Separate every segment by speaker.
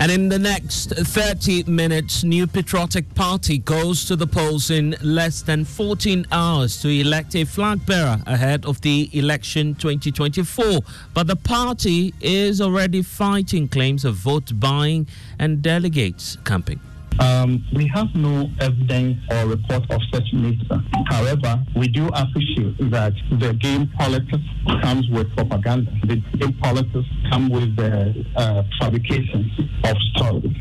Speaker 1: And in the next 30 minutes, New Patriotic Party goes to the polls in less than 14 hours to elect a flag bearer ahead of the election 2024. But the party is already fighting claims of vote buying and delegates camping.
Speaker 2: Um, we have no evidence or report of such nature. However, we do appreciate that the game politics comes with propaganda. The game politics come with the uh, fabrication of stories.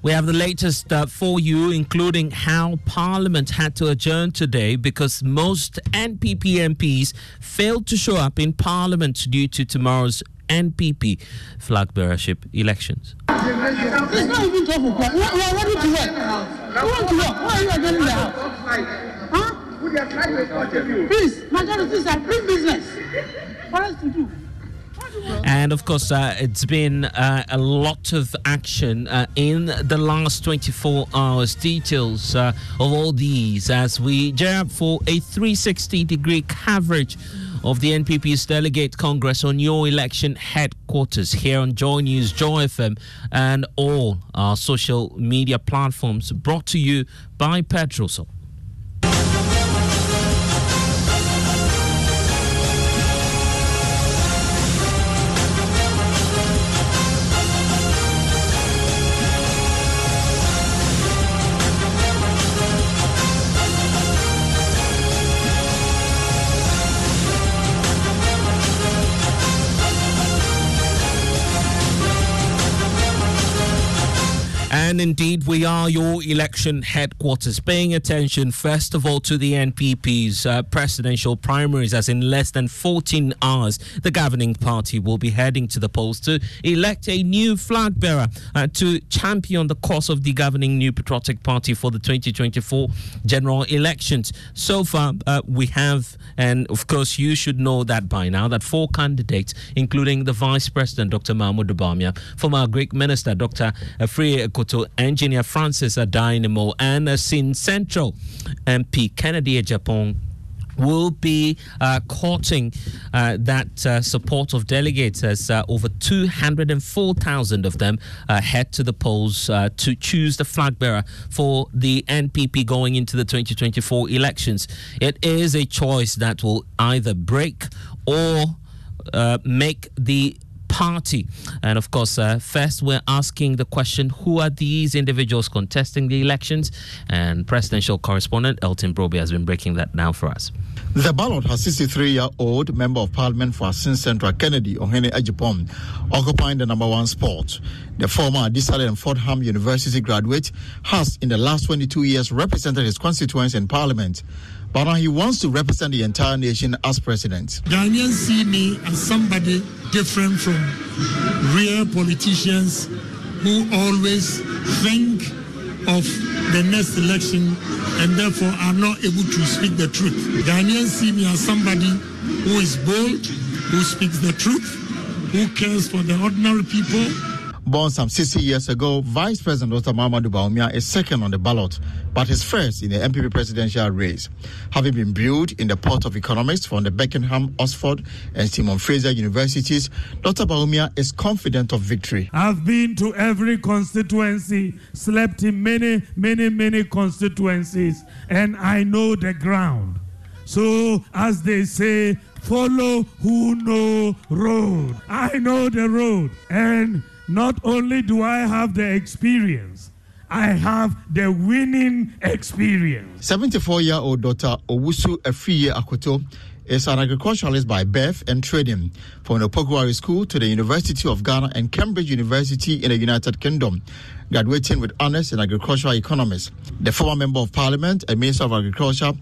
Speaker 1: We have the latest uh, for you, including how Parliament had to adjourn today because most NPP MPs failed to show up in Parliament due to tomorrow's NPP flag bearership elections. And of course, uh, it's been uh, a lot of action uh, in the last 24 hours. Details uh, of all these as we jump for a 360 degree coverage of the NPP's Delegate Congress on your election headquarters here on Joy News, Joy FM, and all our social media platforms brought to you by Petrosol. And indeed, we are your election headquarters, paying attention first of all to the NPP's uh, presidential primaries, as in less than 14 hours, the governing party will be heading to the polls to elect a new flag bearer uh, to champion the cause of the governing New Patriotic Party for the 2024 general elections. So far, uh, we have, and of course, you should know that by now, that four candidates, including the Vice President, Dr. Mahmoud Bawumia, former Agric Minister, Dr. Free Koto, Engineer Francis Addai-Nimoh, and Assin Central MP Kennedy Agyapong will be uh, courting uh, that uh, support of delegates as uh, over 204,000 of them uh, head to the polls uh, to choose the flag bearer for the NPP going into the 2024 elections. It is a choice that will either break or make the party. And of course, uh, first we're asking the question who are these individuals contesting the elections? And presidential correspondent Elton Brobbey has been breaking that down for us.
Speaker 3: The ballot has 63 year old Member of Parliament for Assin Central Kennedy Ohene Agyapong occupying the number one spot. The former Disale and Fordham University graduate has, in the last 22 years, represented his constituents in Parliament but he wants to represent the entire nation as president.
Speaker 4: Ghanaians see me as somebody different from real politicians who always think of the next election and therefore are not able to speak the truth. Ghanaians see me as somebody who is bold, who speaks the truth, who cares for the ordinary people,
Speaker 3: Born some 60 years ago, Vice President Dr. Mamadou Bawumia is second on the ballot, but is first in the NPP presidential race. Having been brewed in the Port of Economics from the Beckenham, Oxford, and Simon Fraser universities, Dr. Bawumia is confident of victory.
Speaker 5: I've been to every constituency, slept in many, many, many constituencies, and I know the ground. So, as they say, follow who know road. I know the road, and not only do I have the experience, I have the winning experience.
Speaker 3: 74 year old daughter Owusu Afriyie Akoto is an agriculturalist by birth and training from the Opoku Ware School to the University of Ghana and Cambridge University in the United Kingdom, graduating with honors in agricultural economics. The former member of parliament and minister of agriculture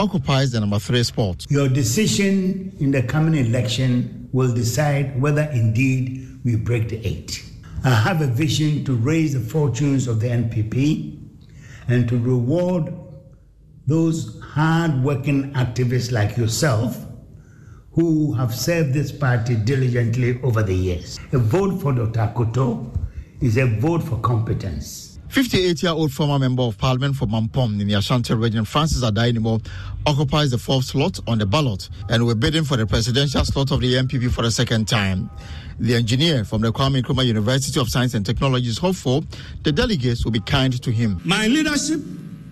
Speaker 3: occupies the number three spot.
Speaker 6: Your decision in the coming election will decide whether indeed we break the eight. I have a vision to raise the fortunes of the NPP and to reward those hard-working activists like yourself who have served this party diligently over the years. A vote for Dr. Akoto is a vote for competence.
Speaker 3: 58 year old former member of parliament for Mampong in the Ashanti region, Francis Addai-Nimoh, occupies the fourth slot on the ballot and will bidding for the presidential slot of the NPP for the second time. The engineer from the Kwame Nkrumah University of Science and Technology is hopeful the delegates will be kind to him.
Speaker 7: My leadership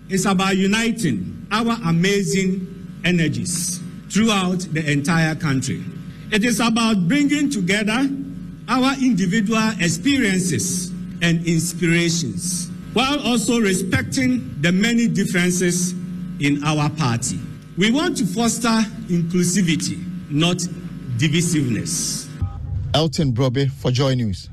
Speaker 7: is about uniting our amazing energies throughout the entire country. It is about bringing together our individual experiences and inspirations while also respecting the many differences in our party. We want to foster inclusivity, not divisiveness.
Speaker 3: Elton Brobbey for Joy News.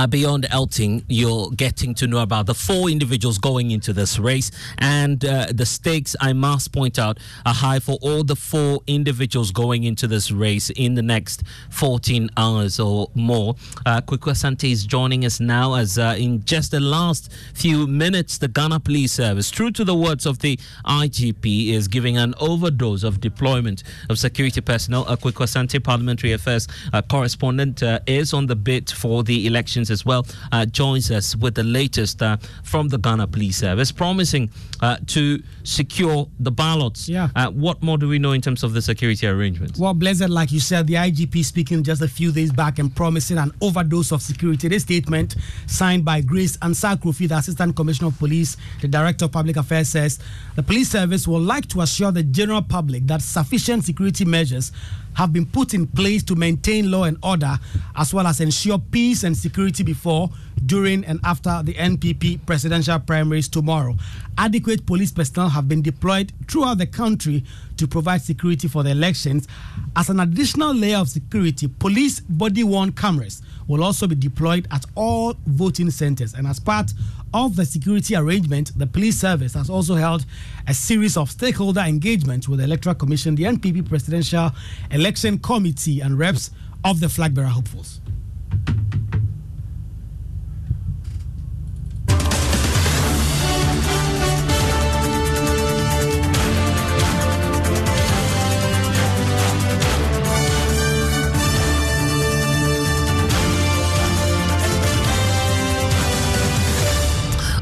Speaker 1: Uh, beyond Elting, you're getting to know about the four individuals going into this race, and uh, the stakes, I must point out, are high for all the four individuals going into this race in the next 14 hours or more. Uh, Kwaku Asante is joining us now, as uh, in just the last few minutes, the Ghana Police Service, true to the words of the IGP, is giving an overdose of deployment of security personnel. Uh, Kwaku Asante, Parliamentary Affairs uh, correspondent, uh, is on the bit for the elections as well, uh, joins us with the latest uh, from the Ghana Police Service, promising uh, to secure the ballots.
Speaker 8: Yeah.
Speaker 1: Uh, what more do we know in terms of the security arrangements?
Speaker 8: Well, Blessed, like you said, the IGP speaking just a few days back and promising an overdose of security. This statement, signed by Grace Ansah-Akrofi, the Assistant Commissioner of Police, the Director of Public Affairs, says the police service would like to assure the general public that sufficient security measures have been put in place to maintain law and order as well as ensure peace and security before, during, and after the NPP presidential primaries tomorrow. Adequate police personnel have been deployed throughout the country to provide security for the elections. As an additional layer of security, police body worn cameras will also be deployed at all voting centers. And as part of the security arrangement, the police service has also held a series of stakeholder engagements with the Electoral Commission, the NPP Presidential Election Committee, and reps of the flag bearer hopefuls.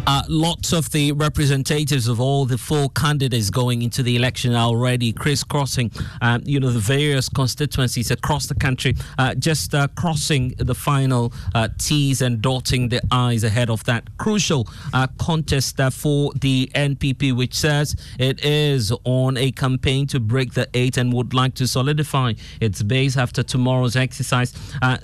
Speaker 1: Uh, lots of the representatives of all the four candidates going into the election are already crisscrossing, um, you know, the various constituencies across the country, uh, just uh, crossing the final uh, T's and dotting the I's ahead of that crucial uh, contest uh, for the NPP, which says it is on a campaign to break the eight and would like to solidify its base after tomorrow's exercise.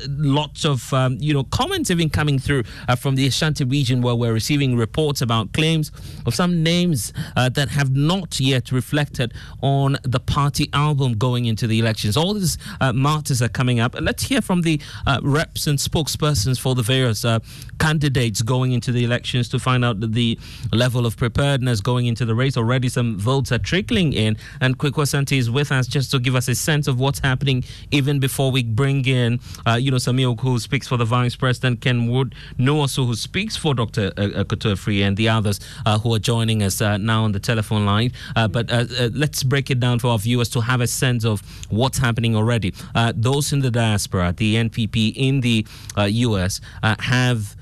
Speaker 1: lots of, um, you know, comments even coming through from the Ashanti region where we're receiving reports about claims of some names uh, that have not yet reflected on the party album going into the elections. All these uh, matters are coming up. Let's hear from the uh, reps and spokespersons for the various uh, candidates going into the elections to find out the level of preparedness going into the race. Already some votes are trickling in, and Kwaku Asante is with us just to give us a sense of what's happening even before we bring in, uh, you know, Samir who speaks for the Vice President, Ken Wood, Noaso who speaks for Dr. Akoto Free and the others uh, who are joining us uh, now on the telephone line. Uh, but let's break it down for our viewers to have a sense of what's happening already. Those in the diaspora, the NPP in the US, have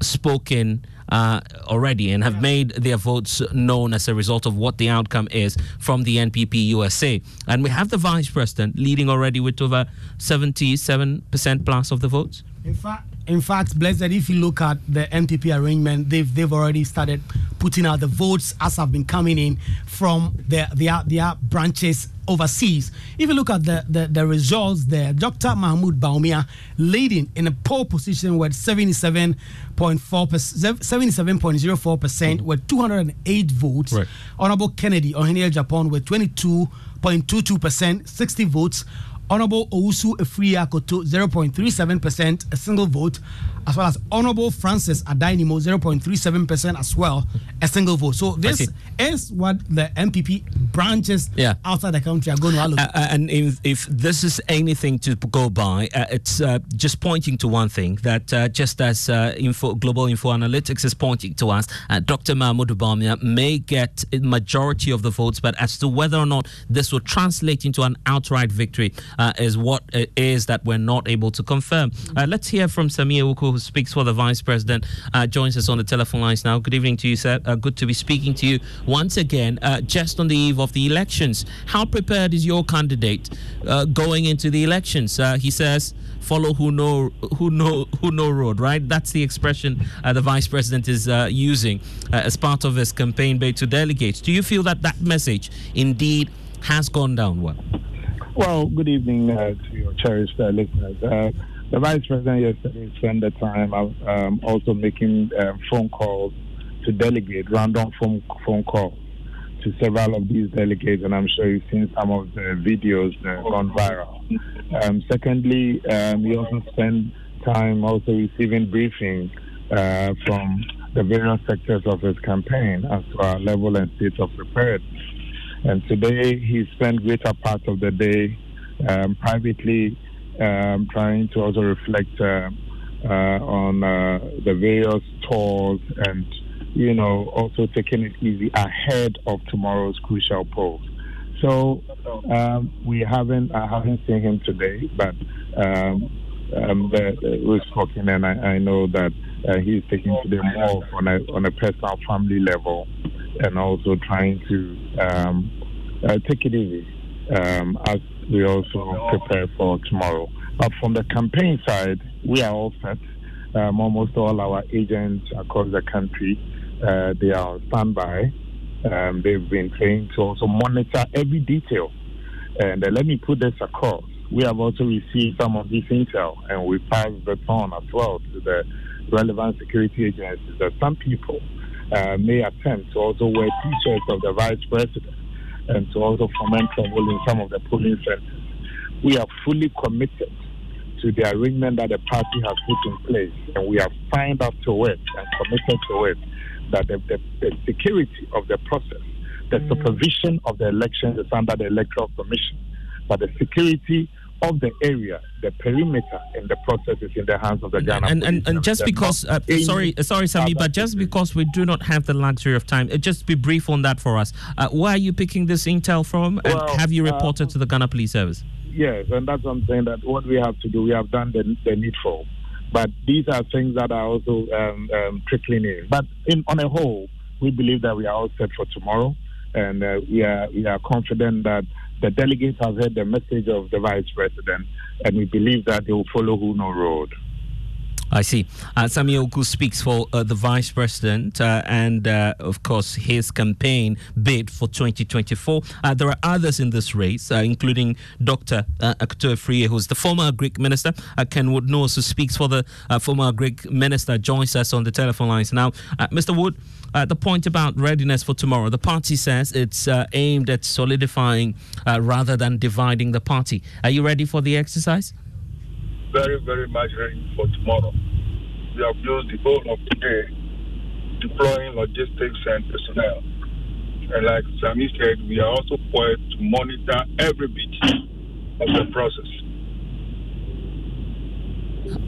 Speaker 1: spoken. Uh, already and have made their votes known as a result of what the outcome is from the NPP USA. And we have the vice president leading already with over 77% plus of the votes.
Speaker 8: In fact, in fact, blessed if you look at the NPP arrangement, they've they've already started putting out the votes as have been coming in from their their, their branches overseas. If you look at the, the, the results there, Dr. Mahmoud Bawumia leading in a pole position with 77.4 77.04% with 208 votes.
Speaker 1: Right.
Speaker 8: Honorable Kennedy Ohene Agyapong with 22 0.22%, 60 votes. Honorable Owusu Afriyie Akoto, 0.37%, a single vote, as well as Honorable Francis Addai-Nimoh, 0.37% as well, a single vote. So this is what the NPP branches
Speaker 1: Yeah.
Speaker 8: outside the country are going to allocate.
Speaker 1: Uh, and if, if this is anything to go by, uh, it's uh, just pointing to one thing that uh, just as uh, info, Global Info Analytics is pointing to us, uh, Dr. Mahmoud Bawumia may get a majority of the votes, but as to whether or not this will translate into an outright victory uh, is what it is that we're not able to confirm. Uh, let's hear from Samir Uku, who speaks for the Vice President, uh, joins us on the telephone lines now. Good evening to you, sir. Uh, good to be speaking to you once again, uh, just on the eve of the elections. How prepared is your candidate uh, going into the elections? He says, "Follow who know who know who know road." Right? That's the expression uh, the Vice President is uh, using uh, as part of his campaign bait to delegates. Do you feel that that message indeed has gone down well?
Speaker 9: Well, good evening uh, to your cherished uh, listeners. Uh, the Vice President yesterday spent the time um, also making um, phone calls to delegate, random phone, phone calls to several of these delegates, and I'm sure you've seen some of the videos that have gone viral. Um, secondly, um, he also spent time also receiving briefing uh, from the various sectors of his campaign as to our level and state of preparedness. And today he spent greater part of the day um, privately um, trying to also reflect uh, uh, on uh, the various tours and, you know, also taking it easy ahead of tomorrow's crucial polls. So um, we haven't, I haven't seen him today, but um, um, we've spoken, and I, I know that uh, he's taking today more on a on a personal family level, and also trying to um, uh, take it easy um, as we also prepare for tomorrow. But from the campaign side, we are all set. Um, almost all our agents across the country, uh, they are on standby. Um, they've been trained to also monitor every detail. And uh, let me put this across. We have also received some of this intel, and we passed the on as well to the relevant security agencies that some people uh, may attempt to also wear T-shirts of the vice president and to also foment trouble in some of the polling centers. We are fully committed to the arrangement that the party has put in place, and we have signed up to it and committed to it that the, the, the security of the process, the supervision of the elections is under the Electoral Commission, but the security of the area, the perimeter, and the process is in the hands of the Ghana
Speaker 1: and,
Speaker 9: Police
Speaker 1: and, and just because uh, sorry sorry Sami but just because we do not have the luxury of time uh, just be brief on that for us uh, where are you picking this intel from and
Speaker 9: Well,
Speaker 1: have you
Speaker 9: uh,
Speaker 1: reported to the Ghana Police Service
Speaker 9: Yes, and that's what I'm saying that what we have to do, we have done the, the needful. But these are things that are also um, um, trickling in. But in, on a whole, we believe that we are all set for tomorrow, and uh, we are we are confident that the delegates have heard the message of the vice president, and we believe that they will follow who no road.
Speaker 1: I see. Uh, speaks for uh, the vice president uh, and, uh, of course, his campaign bid for 2024. Uh, there are others in this race, uh, including Dr. Uh, Afriyie, who's the former Agric minister. Uh, Ken Wood who speaks for the former Agric minister, joins us on the telephone lines now. Mr. Wood, the point about readiness for tomorrow, the party says it's aimed at solidifying rather than dividing the party. Are you ready for the exercise?
Speaker 10: Very, very much ready for tomorrow. We have used the whole of today deploying logistics and personnel. And like Sami said, we are also poised to monitor every bit of the process.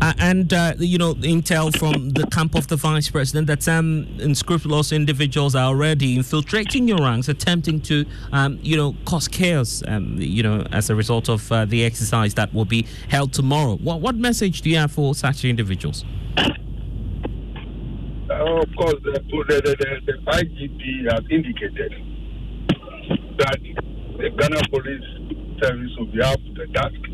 Speaker 1: Uh, and uh, you know, intel from the camp of the vice president that some unscrupulous individuals are already infiltrating your ranks, attempting to, um, you know, cause chaos. Um, you know, as a result of uh, the exercise that will be held tomorrow. What what message do you have for such individuals?
Speaker 10: Uh, of course, the, the, the, the IGP has indicated that the Ghana Police Service will be up to the task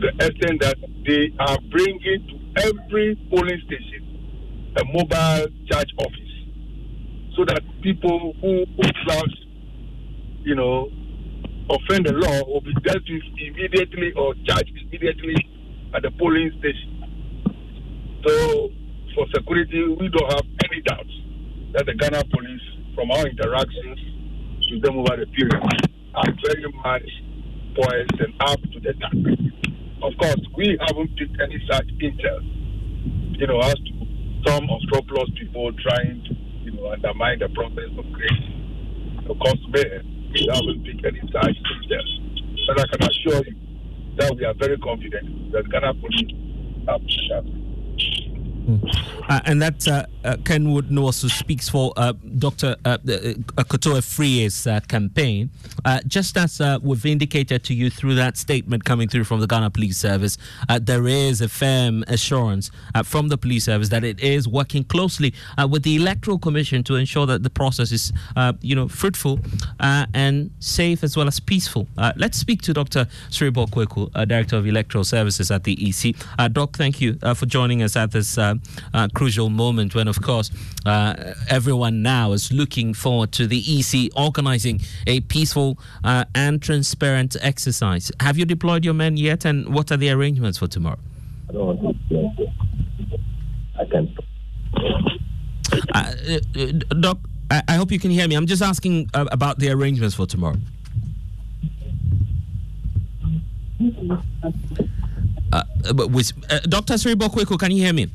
Speaker 10: the extent that they are bringing to every polling station a mobile charge office so that people who flout, you know, offend the law will be dealt with immediately or charged immediately at the polling station. So, for security, we don't have any doubts that the Ghana police, from our interactions with them over the period, are very much poised and up to the task. Of course, we haven't picked any such intel, you know, as to some unscrupulous people trying to, you know, undermine the process of creation. Of course, we haven't picked any such intel. But I can assure you that we are very confident that Ghana police have sharp.
Speaker 1: Uh, and that uh, uh, Uh, Ken Wood also speaks for uh, Dr. Uh, uh, uh Kotoa uh, campaign. Uh, just as we've indicated to you through that statement coming through from the Ghana Police Service, there is a firm assurance from the police service that it is working closely with the Electoral Commission to ensure that the process is, you know, fruitful and safe as well as peaceful. let's speak to Dr. Serebour Quaicoe, Director of Electoral Services at the EC. Doc, thank you for joining us at this uh, crucial moment when, of course, uh, everyone now is looking forward to the EC organizing a peaceful uh, and transparent exercise. Have you deployed your men yet, and what are the arrangements for tomorrow?
Speaker 11: I can.
Speaker 1: Uh, uh, Doc, I, I, hope you can hear me. I'm just asking uh, about the arrangements for tomorrow. Uh, with, uh, Dr. Serebour Quaicoe, can you hear me?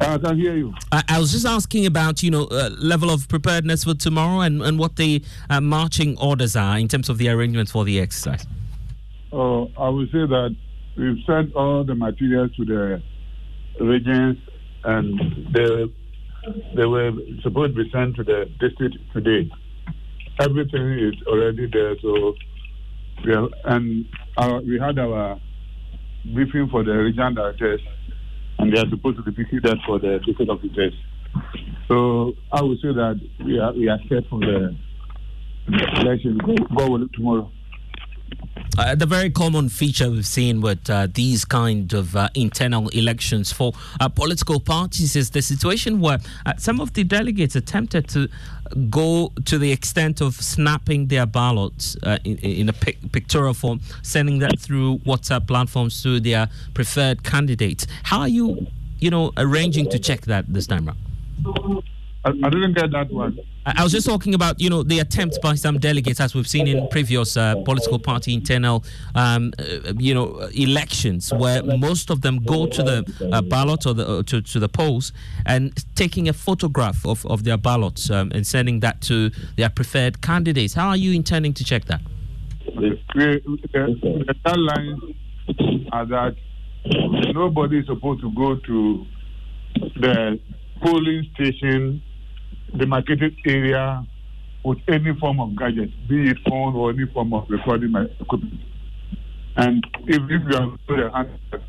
Speaker 11: I can hear you.
Speaker 1: I, I was just asking about, you know, uh, level of preparedness for tomorrow and, and what the uh, marching orders are in terms of the arrangements for the exercise.
Speaker 11: Uh, I would say that we've sent all the materials to the regions and they, they were supposed to be sent to the district today. Everything is already there, so we have, and our, we had our briefing for the region directors and they are supposed to repeat that for the district officers. So I would say that we are we are set for the election. Go, go tomorrow.
Speaker 1: Uh, the very common feature we've seen with uh, these kind of uh, internal elections for uh, political parties is the situation where uh, some of the delegates attempted to go to the extent of snapping their ballots uh, in, in, a pic- pictorial form, sending that through WhatsApp platforms to their preferred candidates. How are you, you know, arranging to check that this time around?
Speaker 11: I, I didn't get that one.
Speaker 1: I was just talking about, you know, the attempts by some delegates, as we've seen in previous uh, political party internal, um, uh, you know, elections, where most of them go to the uh, ballot or the, uh, to, to the polls and taking a photograph of, of their ballots um, and sending that to their preferred candidates. How are you intending to check that?
Speaker 11: The, the guidelines are that nobody is supposed to go to the polling station demarcated area with any form of gadget, be it phone or any form of recording equipment. And if, if you are put a handbag,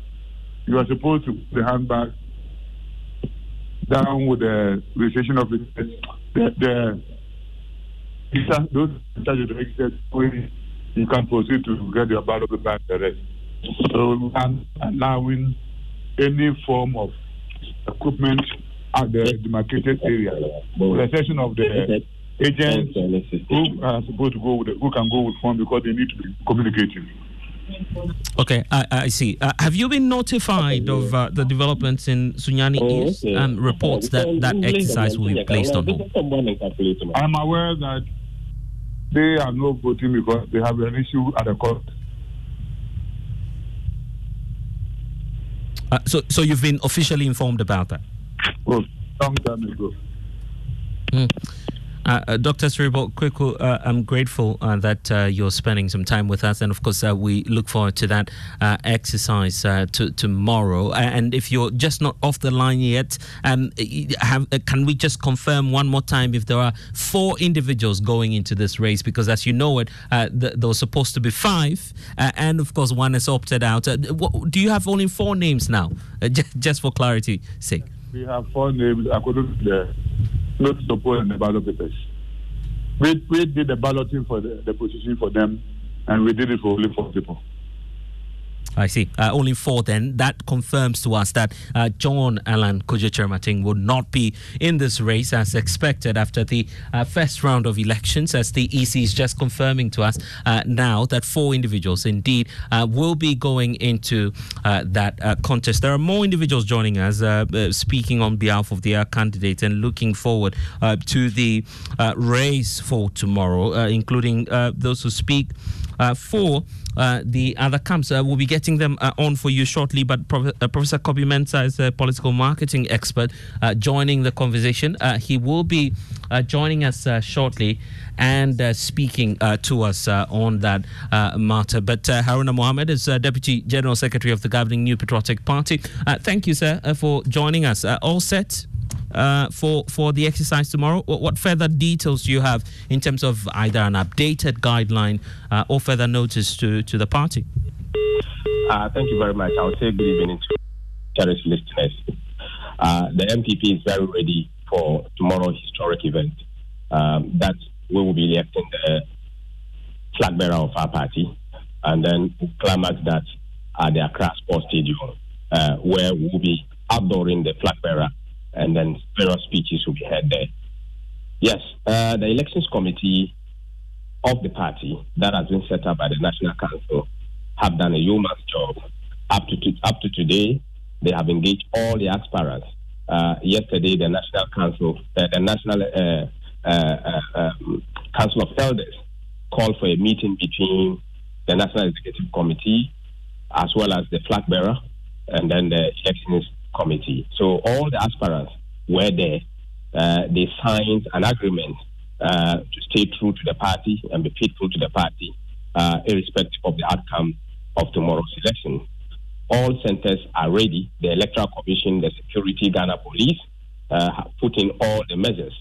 Speaker 11: you are supposed to put the handbag down with the registration of the the, the those the you can proceed to get your ballot and the rest. So allowing any form of equipment at the demarcated area, with the exception of the agents who are supposed to go with the, who can go with phone because they need to be communicating.
Speaker 1: Okay, I, I see. Uh, have you been notified of uh, the developments in Sunyani oh, East? Um, reports that that exercise will be placed on hold.
Speaker 11: I'm aware that they are not voting because they have an issue at the court.
Speaker 1: Uh, so, so you've been officially informed about that?
Speaker 11: Oh, long time ago.
Speaker 1: Mm. Uh, uh, Dr. Serebour Quaicoe, uh, I'm grateful uh, that uh, you're spending some time with us, and of course, we look forward to that exercise to, tomorrow. and if you're just not off the line yet, um, have, can we just confirm one more time if there are four individuals going into this race? Because as you know it, th- there was supposed to be five, and of course, one has opted out. What, do you have only four names now? just for clarity's sake.
Speaker 11: We have four names according to the notice of poll and the ballot papers. We, we did the balloting for the, the position for them, and we did it for only four people.
Speaker 1: I see. Uh, only four then. That confirms to us that uh, John Alan Kojo Kyerematen would not be in this race as expected after the uh, first round of elections, as the EC is just confirming to us uh, now that four individuals indeed uh, will be going into uh, that contest. There are more individuals joining us, speaking on behalf of their candidates and looking forward to the race for tomorrow, including those who speak Uh, for uh, the other camps. Uh, we'll be getting them uh, on for you shortly, but Prof- uh, Professor Kobby Mensah is a political marketing expert uh, joining the conversation. Uh, he will be uh, joining us shortly and speaking to us on that matter. But Haruna Mohammed is Deputy General Secretary of the governing New Patriotic Party. thank you, sir, for joining us. all set? Uh, for for the exercise tomorrow? What, what, further details do you have in terms of either an updated guideline uh, or further notice to, to the party?
Speaker 12: Uh, thank you very much. I will say good evening to cherished listeners. Uh, the NPP is very ready for tomorrow's historic event. Um, that we will be electing the flag bearer of our party, and then we'll climax that at the Accra Sports Stadium, uh, where we will be outdooring the flag bearer and then various speeches will be heard there. Yes, uh, the elections committee of the party that has been set up by the National Council have done a yeoman's job. Up to, to, up to today, they have engaged all the aspirants. Uh, yesterday, the National Council, uh, the National uh, uh, uh, um, Council of Elders called for a meeting between the National Executive Committee as well as the flag bearer and then the elections committee. So all the aspirants were there. Uh, they signed an agreement uh, to stay true to the party and be faithful to the party, uh, irrespective of the outcome of tomorrow's election. All centers are ready. The Electoral Commission, the Security, Ghana Police uh, have put in all the measures.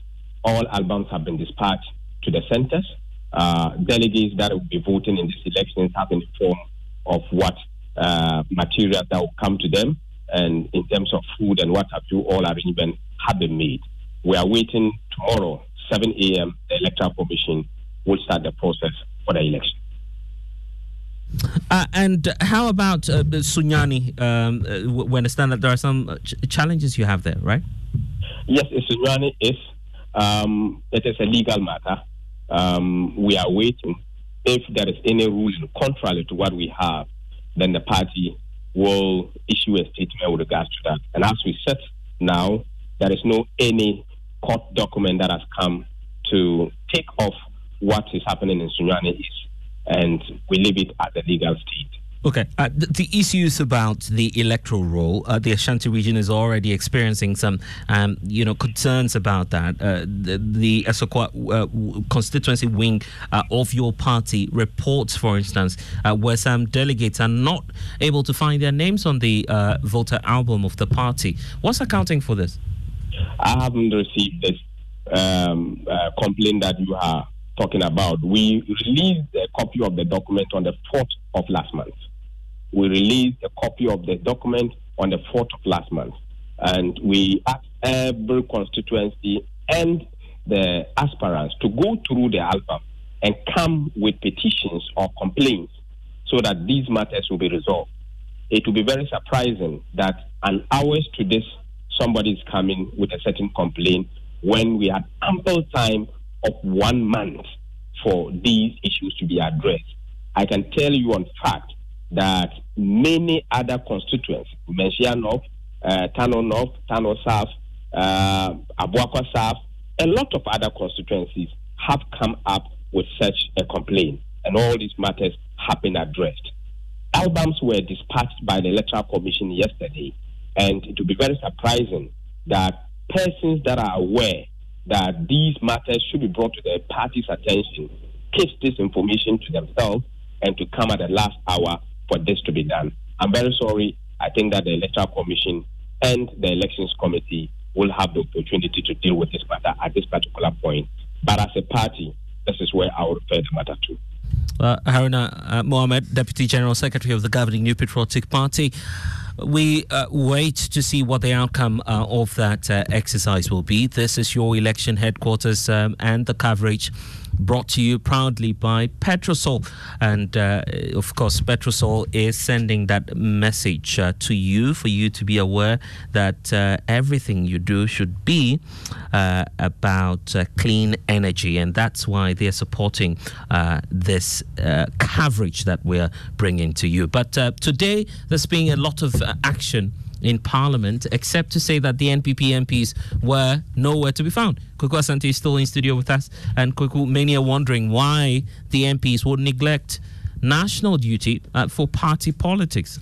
Speaker 12: All albums have been dispatched to the centers. Uh, delegates that will be voting in these elections have been informed of what uh, material that will come to them and in terms of food and what have you, all arrangements have been made. We are waiting tomorrow, 7 a.m., the Electoral Commission will start the process for the election.
Speaker 1: Uh, and how about uh, Sunyani? Um, uh, we understand that there are some uh, ch- challenges you have there, right?
Speaker 12: Yes, Sunyani is. Um, it is a legal matter. Um, we are waiting. If there is any ruling contrary to what we have, then the party will issue a statement with regards to that. And as we said now, there is no any court document that has come to take off what is happening in Sunyani East, and we leave it at the legal state.
Speaker 1: Okay. Uh, the, the, issues about the electoral roll, uh, the Ashanti region is already experiencing some, um, you know, concerns about that. Uh, the, the Asokwa uh, constituency wing uh, of your party reports, for instance, uh, where some delegates are not able to find their names on the voter album of the party. What's accounting for this?
Speaker 12: I haven't received this um, complaint that you are talking about. We released a copy of the document on the 4th of last month we released a copy of the document on the 4th of last month. And we asked every constituency and the aspirants to go through the album and come with petitions or complaints so that these matters will be resolved. It will be very surprising that an hours to this, somebody is coming with a certain complaint when we had ample time of one month for these issues to be addressed. I can tell you on fact that many other constituents, Manhyia North, uh, Tano North, Tano South, uh, Abuakwa South, a lot of other constituencies have come up with such a complaint, and all these matters have been addressed. Albums were dispatched by the Electoral Commission yesterday, and it will be very surprising that persons that are aware that these matters should be brought to the party's attention keep this information to themselves and to come at the last hour for this to be done. I'm very sorry. I think that the Electoral Commission and the Elections Committee will have the opportunity to deal with this matter at this particular point. But as a party, this is where I will refer the matter to.
Speaker 1: Uh, Haruna uh, Mohammed, Deputy General Secretary of the governing New Patriotic Party. We uh, wait to see what the outcome uh, of that uh, exercise will be. This is your election headquarters um, and the coverage brought to you proudly by Petrosol. And uh, of course, Petrosol is sending that message uh, to you for you to be aware that uh, everything you do should be uh, about uh, clean energy. And that's why they're supporting uh, this coverage that we're bringing to you. But today, there's been a lot of action in Parliament, except to say that the NPP MPs were nowhere to be found. Kwaku Asante is still in studio with us, and Kwaku, many are wondering why the MPs would neglect national duty uh, for party politics.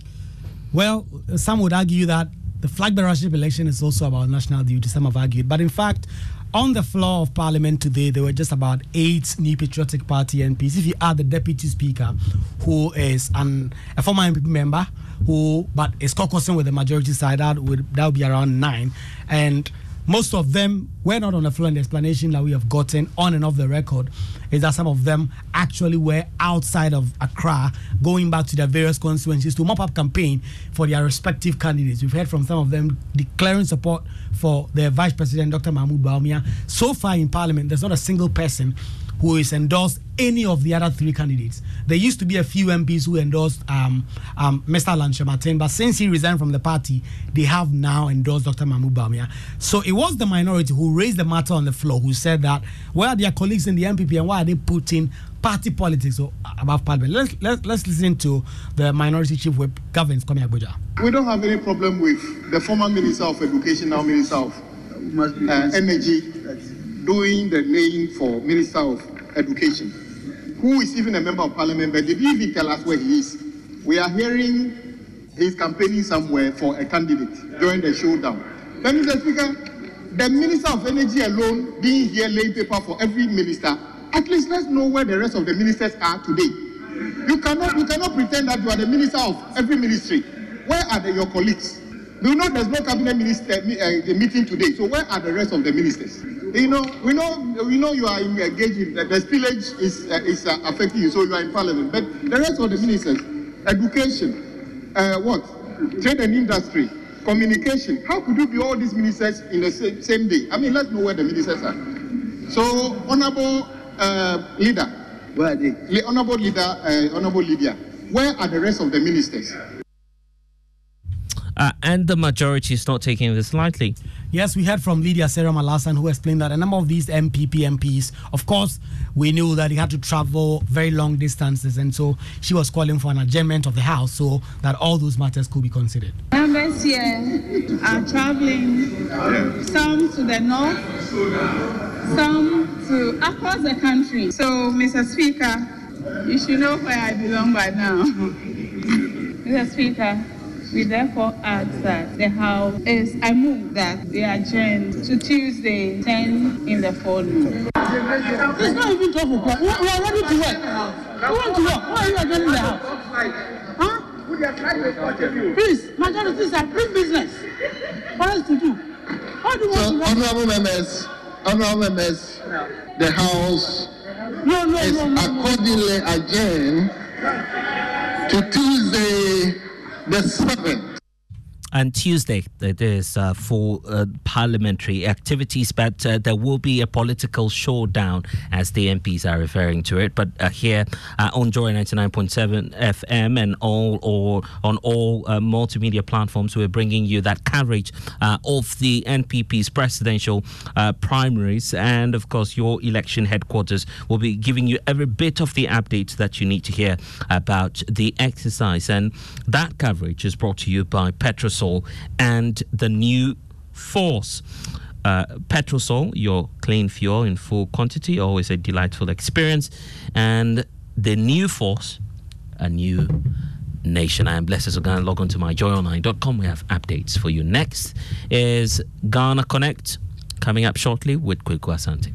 Speaker 8: Well, some would argue that the flag bearership election is also about national duty, some have argued. But in fact, on the floor of parliament today, there were just about eight New Patriotic Party MPs. If you add the deputy speaker, who is an, a former NPP member, who but is caucusing with the majority side, that would that would be around nine, and most of them were not on the floor. And the explanation that we have gotten on and off the record is that some of them actually were outside of Accra, going back to their various constituencies to mop up campaign for their respective candidates. We've heard from some of them declaring support for their Vice President, Dr. Mahmoud Bawumia. So far in Parliament, there's not a single person who is endorsed any of the other three candidates. There used to be a few MPs who endorsed um, um, Mr. Alan Kyerematen, but since he resigned from the party, they have now endorsed Dr. Mahmoud Bawumia. So it was the minority who raised the matter on the floor, who said that where are their colleagues in the NPP and why are they putting party politics above parliament? Let's, let's, let's listen to the minority chief whip, Governs Kwame Agbodza.
Speaker 13: We don't have any problem with the former Minister of Education, now Minister of uh, Energy, doing the name for Minister of education, who is even a member of parliament, but did he even tell us where he is? We are hearing he's campaigning somewhere for a candidate during the showdown. Then, Mr. Speaker, the Minister of Energy alone being here laying paper for every minister, at least let's know where the rest of the ministers are today. You cannot, you cannot pretend that you are the minister of every ministry. Where are the, your colleagues? You know there's no cabinet minister uh, meeting today, so where are the rest of the ministers? You know, we know, we know you are engaged in the spillage is uh, is uh, affecting you, so you are in parliament. But the rest of the ministers, education, uh, what, trade and industry, communication. How could you be all these ministers in the same, same day? I mean, let's know where the ministers are. So, honourable uh, leader, where are they? Honourable leader, uh, honourable Lydia, where are the rest of the ministers?
Speaker 1: Uh, and the majority is not taking this lightly.
Speaker 8: Yes, we heard from Lydia Seyram Alhassan, who explained that a number of these NPP MPs, of course, we knew that he had to travel very long distances, and so she was calling for an adjournment of the House so that all those matters could be considered.
Speaker 14: Members here are traveling, some to the north, some to across the country. So, Mr. Speaker, you should know where I belong by now. Mr. Speaker, we therefore ask that the House is, I move that they adjourn to Tuesday, 10 in the forenoon.
Speaker 15: It's not even 12 o'clock. We are ready to work. We want to work. Why are you adjourning the House? Huh? Please, majority are big business for us to do. How do you
Speaker 16: so,
Speaker 15: want
Speaker 16: to honorable members, honorable members, the House
Speaker 15: no, no,
Speaker 16: is
Speaker 15: no, no,
Speaker 16: accordingly adjourned to Tuesday, the 7th.
Speaker 1: And Tuesday, it is uh, for uh, parliamentary activities, but uh, there will be a political showdown, as the MPs are referring to it. But uh, here uh, on Joy 99.7 FM and all or on all uh, multimedia platforms, we're bringing you that coverage of the NPP's presidential primaries. And of course, your election headquarters will be giving you every bit of the updates that you need to hear about the exercise. And that coverage is brought to you by Petrosol and the new Force. Uh, Petrosol, your clean fuel in full quantity, always a delightful experience. And the new Force, a new nation. I am blessed to Ghana. Log on to myjoyonline.com. We have updates for you. Next is Ghana Connect coming up shortly with Kwaku Asante.